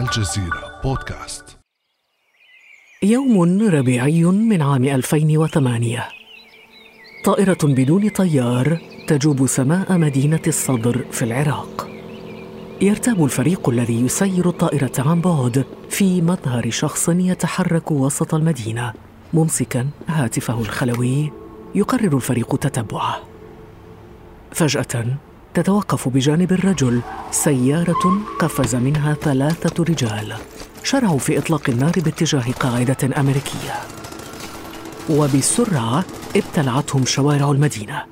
الجزيرة بودكاست. يوم ربيعي من عام 2008 طائرة بدون طيار تجوب سماء مدينة الصدر في العراق. يرتاب الفريق الذي يسير الطائرة عن بعد في مظهر شخص يتحرك وسط المدينة ممسكا هاتفه الخلوي يقرر الفريق تتبعه. فجأة تتوقف بجانب الرجل. سيارة قفز منها ثلاثة رجال. شرعوا في إطلاق النار باتجاه قاعدة أمريكية. وبسرعة ابتلعتهم شوارع المدينة.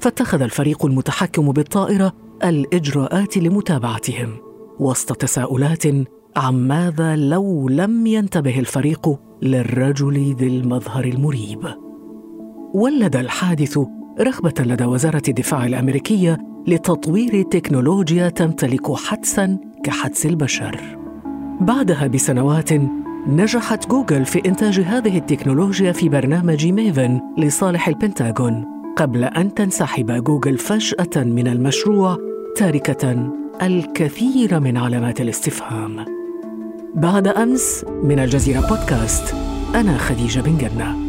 فاتخذ الفريق المتحكم بالطائرة الإجراءات لمتابعتهم. وسط تساؤلات عن ماذا لو لم ينتبه الفريق للرجل ذي المظهر المريب. ولد الحادث رغبة لدى وزارة الدفاع الأمريكية لتطوير تكنولوجيا تمتلك حدسا كحدس البشر. بعدها بسنوات نجحت جوجل في إنتاج هذه التكنولوجيا في برنامج ميفن لصالح البنتاغون قبل أن تنسحب جوجل فجأة من المشروع تاركة الكثير من علامات الاستفهام. بعد أمس من الجزيرة بودكاست أنا خديجة بن قنة.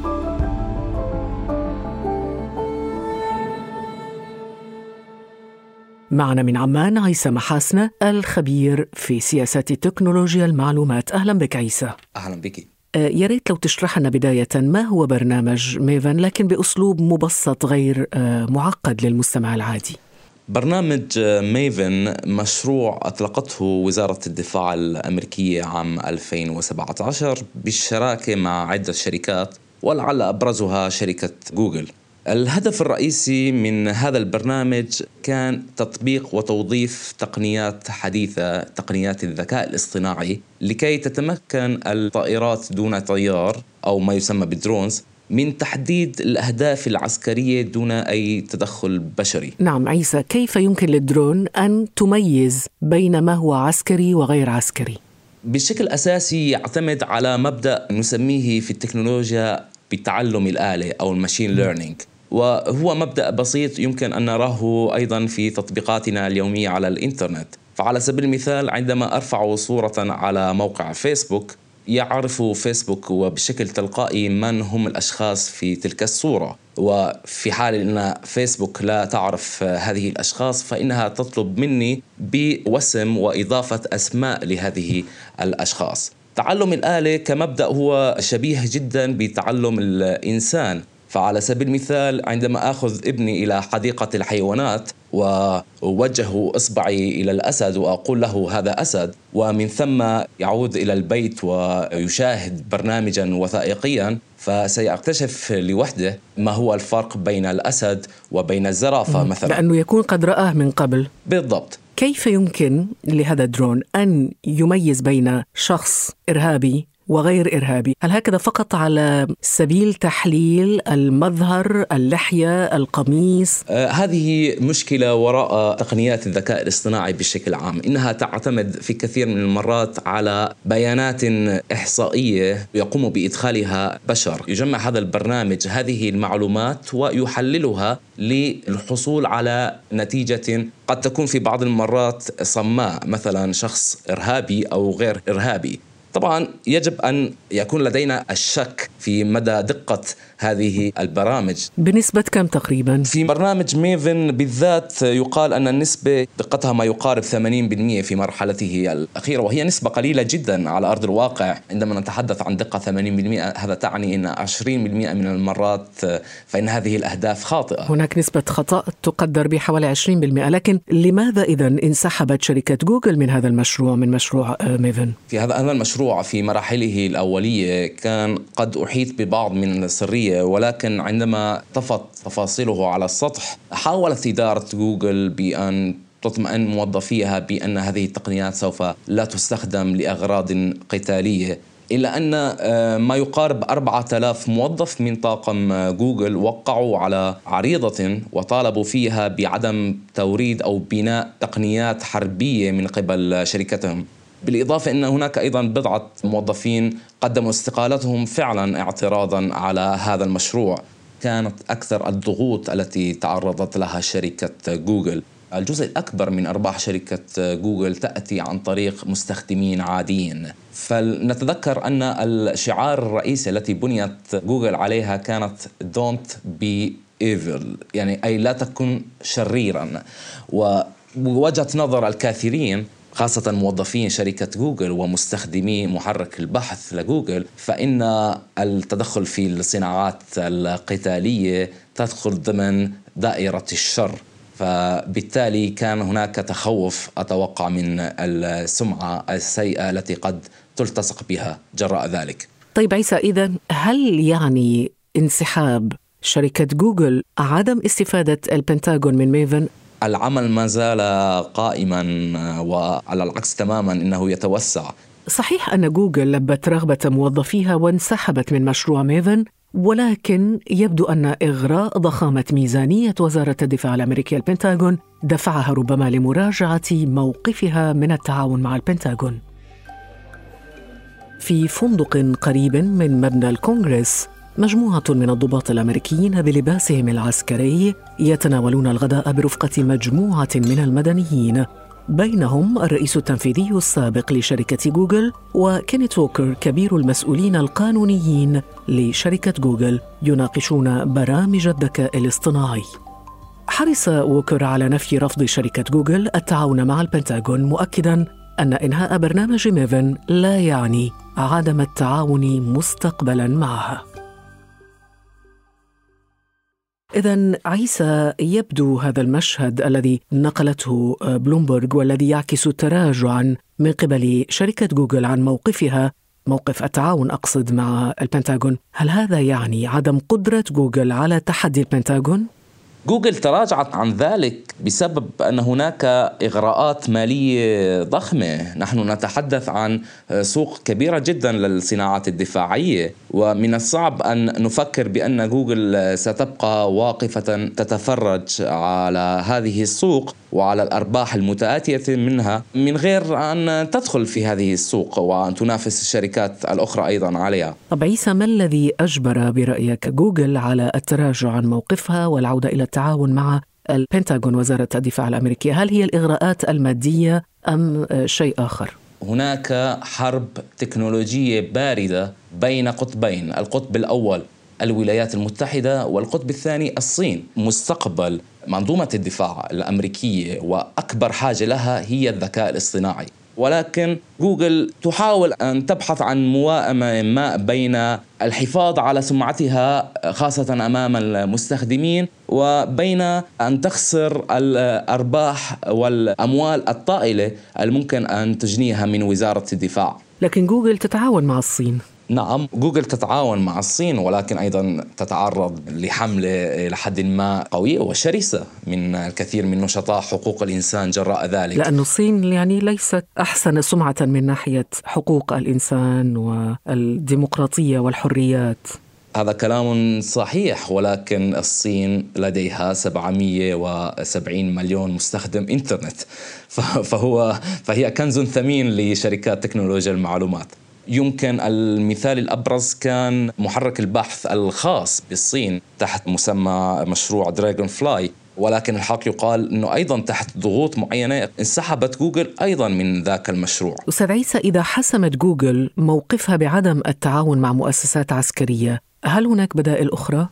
معنا من عمان عيسى محاسنة الخبير في سياسات تكنولوجيا المعلومات. أهلا بك عيسى. أهلا بك. آه، يا ريت لو تشرح لنا بداية ما هو برنامج ميفن؟ لكن بأسلوب مبسط غير آه، معقد للمستمع العادي. برنامج ميفن مشروع أطلقته وزارة الدفاع الأمريكية عام 2017 بالشراكة مع عدة شركات ولعل أبرزها شركة جوجل. الهدف الرئيسي من هذا البرنامج كان تطبيق وتوظيف تقنيات حديثة تقنيات الذكاء الاصطناعي لكي تتمكن الطائرات دون طيار أو ما يسمى بال drones من تحديد الأهداف العسكرية دون أي تدخل بشري نعم عيسى كيف يمكن للدرون أن تميز بين ما هو عسكري وغير عسكري؟ بشكل أساسي يعتمد على مبدأ نسميه في التكنولوجيا بتعلم الآلة أو ال machine learning وهو مبدأ بسيط يمكن أن نراه أيضا في تطبيقاتنا اليومية على الإنترنت. فعلى سبيل المثال عندما أرفع صورة على موقع فيسبوك يعرف فيسبوك وبشكل تلقائي من هم الأشخاص في تلك الصورة. وفي حال أن فيسبوك لا تعرف هذه الأشخاص فإنها تطلب مني بوسم وإضافة أسماء لهذه الأشخاص. تعلم الآلة كمبدأ هو شبيه جدا بتعلم الإنسان. فعلى سبيل المثال عندما آخذ ابني إلى حديقة الحيوانات ووجه إصبعي إلى الأسد وأقول له هذا أسد ومن ثم يعود إلى البيت ويشاهد برنامجا وثائقيا فسيكتشف لوحده ما هو الفرق بين الأسد وبين الزرافة مثلا. لأنه يكون قد رآه من قبل. بالضبط. كيف يمكن لهذا الدرون أن يميز بين شخص إرهابي وغير إرهابي. هل هكذا فقط على سبيل تحليل المظهر اللحية القميص؟ آه هذه مشكلة وراء تقنيات الذكاء الاصطناعي بشكل عام إنها تعتمد في كثير من المرات على بيانات إحصائية يقوم بإدخالها بشر. يجمع هذا البرنامج هذه المعلومات ويحللها للحصول على نتيجة قد تكون في بعض المرات صماء مثلا شخص إرهابي أو غير إرهابي. طبعا يجب أن يكون لدينا الشك في مدى دقة هذه البرامج. بنسبة كم تقريبا؟ في برنامج ميفن بالذات يقال أن النسبة دقتها ما يقارب 80% في مرحلته الأخيرة وهي نسبة قليلة جدا على أرض الواقع. عندما نتحدث عن دقة 80% هذا تعني إن 20% من المرات فإن هذه الأهداف خاطئة. هناك نسبة خطأ تقدر بحوالي 20% لكن لماذا اذا انسحبت شركة جوجل من هذا المشروع من مشروع ميفن؟ في هذا المشروع المشروع في مراحله الأولية كان قد أحيط ببعض من السرية ولكن عندما طفت تفاصيله على السطح حاولت إدارة جوجل بأن تطمئن موظفيها بأن هذه التقنيات سوف لا تستخدم لأغراض قتالية إلا أن آه، ما يقارب 4000 موظف من طاقم جوجل وقعوا على عريضة وطالبوا فيها بعدم توريد أو بناء تقنيات حربية من قبل شركتهم. بالإضافة أن هناك أيضا بضعة موظفين قدموا استقالتهم فعلا اعتراضا على هذا المشروع. كانت أكثر الضغوط التي تعرضت لها شركة جوجل. الجزء الأكبر من أرباح شركة جوجل تأتي عن طريق مستخدمين عاديين. فلنتذكر أن الشعار الرئيسي التي بنيت جوجل عليها كانت Don't be evil يعني أي لا تكن شريرا. ووجهة نظر الكثيرين خاصة موظفين شركة جوجل ومستخدمي محرك البحث لجوجل فإن التدخل في الصناعات القتالية تدخل ضمن دائرة الشر. فبالتالي كان هناك تخوف أتوقع من السمعة السيئة التي قد تلتصق بها جراء ذلك. طيب عيسى إذا هل يعني انسحاب شركة جوجل عدم استفادة البنتاغون من ميفن؟ العمل ما زال قائما وعلى العكس تماما إنه يتوسع. صحيح أن جوجل لبت رغبة موظفيها وانسحبت من مشروع ميفن ولكن يبدو أن إغراء ضخامة ميزانية وزارة الدفاع الأمريكية البنتاغون دفعها ربما لمراجعة موقفها من التعاون مع البنتاغون. في فندق قريب من مبنى الكونغرس مجموعة من الضباط الأمريكيين بلباسهم العسكري يتناولون الغداء برفقة مجموعة من المدنيين. بينهم الرئيس التنفيذي السابق لشركة جوجل وكينيت ووكر كبير المسؤولين القانونيين لشركة جوجل يناقشون برامج الذكاء الاصطناعي. حرص ووكر على نفي رفض شركة جوجل التعاون مع البنتاغون مؤكدا أن إنهاء برنامج ميفن لا يعني عدم التعاون مستقبلا معها إذا عيسى يبدو هذا المشهد الذي نقلته بلومبرغ والذي يعكس تراجعا من قبل شركة جوجل عن موقفها موقف التعاون أقصد مع البنتاغون هل هذا يعني عدم قدرة جوجل على تحدي البنتاغون؟ جوجل تراجعت عن ذلك بسبب أن هناك إغراءات مالية ضخمة، نحن نتحدث عن سوق كبيرة جدا للصناعات الدفاعية، ومن الصعب أن نفكر بأن جوجل ستبقى واقفة تتفرج على هذه السوق. وعلى الأرباح المتآتية منها من غير أن تدخل في هذه السوق وأن تنافس الشركات الأخرى أيضا عليها. طب عيسى ما الذي أجبر برأيك جوجل على التراجع عن موقفها والعودة إلى التعاون مع البنتاغون وزارة الدفاع الأمريكية، هل هي الإغراءات المادية أم شيء آخر؟ هناك حرب تكنولوجية باردة بين قطبين، القطب الأول الولايات المتحدة والقطب الثاني الصين، مستقبل منظومة الدفاع الأمريكية وأكبر حاجة لها هي الذكاء الاصطناعي. ولكن جوجل تحاول أن تبحث عن موائمه ما بين الحفاظ على سمعتها خاصة أمام المستخدمين وبين أن تخسر الأرباح والأموال الطائلة الممكن أن تجنيها من وزارة الدفاع. لكن جوجل تتعاون مع الصين نعم جوجل تتعاون مع الصين ولكن أيضا تتعرض لحملة لحد ما قوية وشرسة من الكثير من نشطاء حقوق الإنسان جراء ذلك. لأن الصين يعني ليست أحسن سمعة من ناحية حقوق الإنسان والديمقراطية والحريات. هذا كلام صحيح ولكن الصين لديها 770 مليون مستخدم إنترنت فهو فهي كنز ثمين لشركات تكنولوجيا المعلومات. يمكن المثال الأبرز كان محرك البحث الخاص بالصين تحت مسمى مشروع Dragonfly ولكن الحق يقال إنه أيضا تحت ضغوط معينة انسحبت جوجل أيضا من ذاك المشروع. أستاذ عيسى إذا حسمت جوجل موقفها بعدم التعاون مع مؤسسات عسكرية، هل هناك بدائل أخرى؟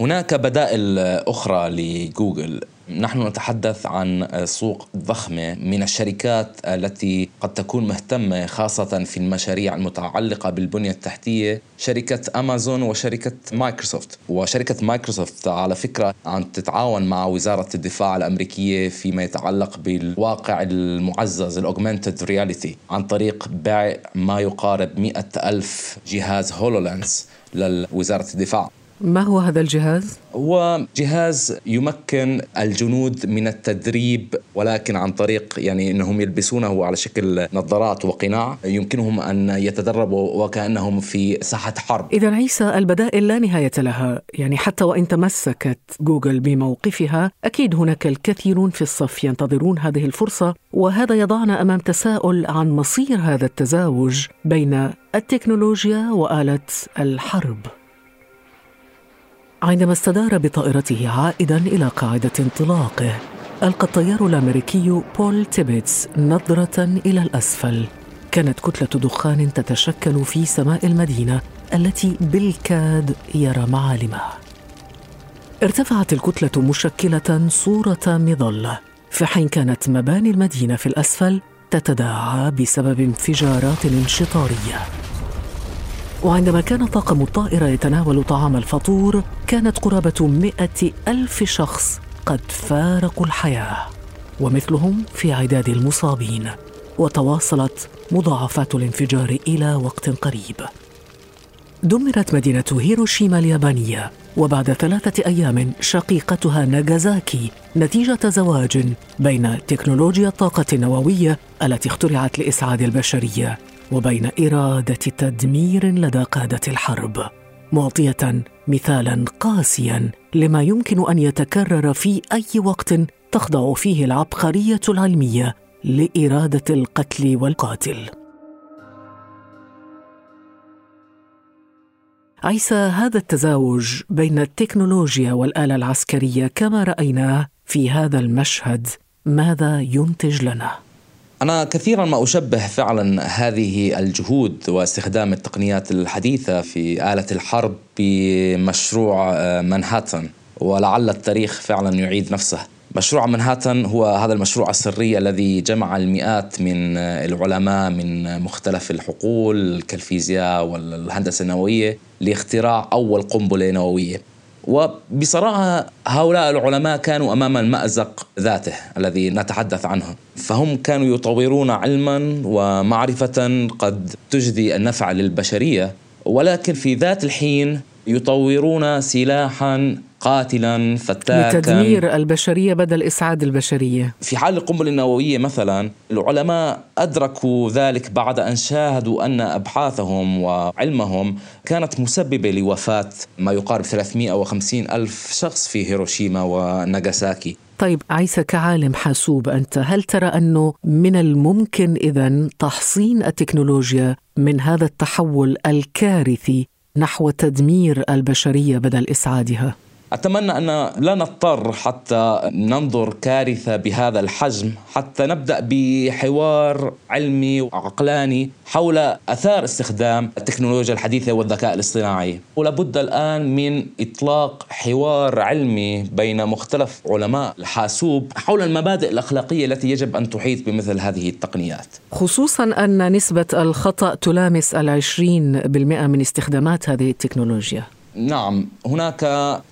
هناك بدائل أخرى لجوجل نحن نتحدث عن سوق ضخمة من الشركات التي قد تكون مهتمة خاصة في المشاريع المتعلقة بالبنية التحتية شركة أمازون وشركة مايكروسوفت. وشركة مايكروسوفت على فكرة عم تتعاون مع وزارة الدفاع الأمريكية فيما يتعلق بالواقع المعزز ال augmented reality عن طريق بيع ما يقارب مئة ألف جهاز HoloLens لوزاره الدفاع. ما هو هذا الجهاز؟ هو جهاز يمكن الجنود من التدريب ولكن عن طريق يعني إنهم يلبسونه على شكل نظارات وقناع يمكنهم أن يتدربوا وكأنهم في ساحة حرب. إذا عيسى البدائل لا نهاية لها، يعني حتى وإن تمسكت جوجل بموقفها، أكيد هناك الكثيرون في الصف ينتظرون هذه الفرصة، وهذا يضعنا أمام تساؤل عن مصير هذا التزاوج بين التكنولوجيا وآلة الحرب. عندما استدار بطائرته عائدا إلى قاعدة انطلاقه ألقى الطيار الأمريكي بول تيبيتس نظرة إلى الأسفل. كانت كتلة دخان تتشكل في سماء المدينة التي بالكاد يرى معالمها. ارتفعت الكتلة مشكلة صورة مظلة في حين كانت مباني المدينة في الأسفل تتداعى بسبب انفجارات انشطارية. وعندما كان طاقم الطائرة يتناول طعام الفطور كانت قرابة مئة ألف شخص قد فارقوا الحياة ومثلهم في عداد المصابين وتواصلت مضاعفات الانفجار إلى وقت قريب. دمرت مدينة هيروشيما اليابانية وبعد ثلاثة أيام شقيقتها ناغازاكي نتيجة زواج بين تكنولوجيا الطاقة النووية التي اخترعت لإسعاد البشرية وبين إرادة تدمير لدى قادة الحرب معطية مثالا قاسيا لما يمكن أن يتكرر في أي وقت تخضع فيه العبقرية العلمية لإرادة القتل والقاتل. عيسى هذا التزاوج بين التكنولوجيا والآلة العسكرية كما رأيناه في هذا المشهد ماذا ينتج لنا؟ أنا كثيرا ما أشبه فعلا هذه الجهود واستخدام التقنيات الحديثة في آلة الحرب بمشروع آه، منهاتن ولعل التاريخ فعلا يعيد نفسه. مشروع منهاتن هو هذا المشروع السري الذي جمع المئات من العلماء من مختلف الحقول كالفيزياء والهندسة النووية لاختراع أول قنبلة نووية. وبصراحة هؤلاء العلماء كانوا أمام المأزق ذاته الذي نتحدث عنه. فهم كانوا يطورون علما ومعرفة قد تجدي النفع للبشرية ولكن في ذات الحين يطورون سلاحا قاتلا فتاكا. لتدمير البشرية بدل إسعاد البشرية. في حال القنبلة النووية مثلا العلماء أدركوا ذلك بعد أن شاهدوا أن أبحاثهم وعلمهم كانت مسببة لوفاة ما يقارب 350 ألف شخص في هيروشيما وناغاساكي. طيب عيسى كعالم حاسوب أنت هل ترى أنه من الممكن اذا تحصين التكنولوجيا من هذا التحول الكارثي نحو تدمير البشرية بدل إسعادها؟ أتمنى أن لا نضطر حتى ننظر كارثة بهذا الحجم حتى نبدأ بحوار علمي وعقلاني حول أثار استخدام التكنولوجيا الحديثة والذكاء الاصطناعي. ولابد الآن من إطلاق حوار علمي بين مختلف علماء الحاسوب حول المبادئ الأخلاقية التي يجب أن تحيط بمثل هذه التقنيات. خصوصا أن نسبة الخطأ تلامس العشرين بالمئة من استخدامات هذه التكنولوجيا. نعم هناك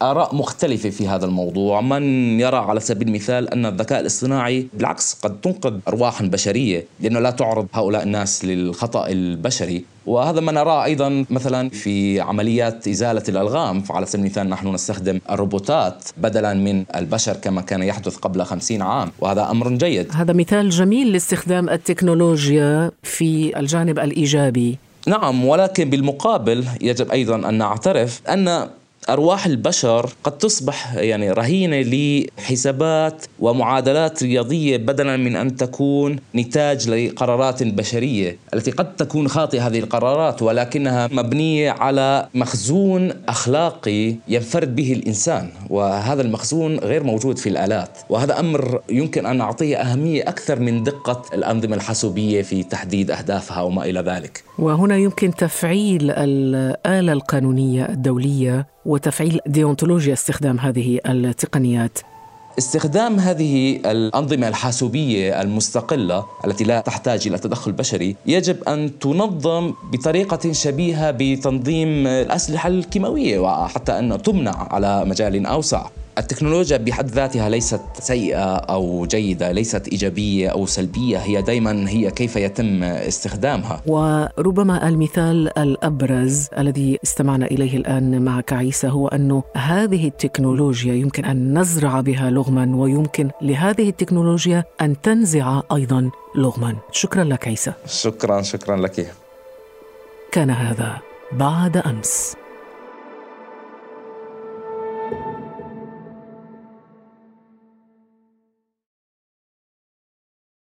آراء مختلفة في هذا الموضوع. من يرى على سبيل المثال أن الذكاء الاصطناعي بالعكس قد تنقذ أرواحا بشرية لأنه لا تعرض هؤلاء الناس للخطأ البشري. وهذا ما نراه أيضا مثلا في عمليات إزالة الألغام. فعلى سبيل المثال نحن نستخدم الروبوتات بدلا من البشر كما كان يحدث قبل خمسين عام وهذا أمر جيد. هذا مثال جميل لاستخدام التكنولوجيا في الجانب الإيجابي. نعم ولكن بالمقابل يجب أيضا أن نعترف أن أرواح البشر قد تصبح يعني رهينة لحسابات ومعادلات رياضية بدلا من أن تكون نتاج لقرارات بشرية التي قد تكون خاطئة هذه القرارات ولكنها مبنية على مخزون أخلاقي ينفرد به الإنسان وهذا المخزون غير موجود في الآلات وهذا أمر يمكن أن نعطيه أهمية أكثر من دقة الأنظمة الحاسوبية في تحديد أهدافها وما إلى ذلك. وهنا يمكن تفعيل الآلة القانونية الدولية وتفعيل ديونتولوجيا استخدام هذه التقنيات. استخدام هذه الأنظمة الحاسوبية المستقلة التي لا تحتاج إلى تدخل بشري يجب أن تنظم بطريقة شبيهة بتنظيم الأسلحة الكيماوية وحتى أن تمنع على مجال أوسع. التكنولوجيا بحد ذاتها ليست سيئة أو جيدة ليست إيجابية أو سلبية هي دائما هي كيف يتم استخدامها. وربما المثال الأبرز الذي استمعنا إليه الآن معك عيسى هو أنه هذه التكنولوجيا يمكن أن نزرع بها لغما ويمكن لهذه التكنولوجيا أن تنزع أيضا لغما. شكرا لك عيسى. شكرا شكرا لك. كان هذا بعد أمس.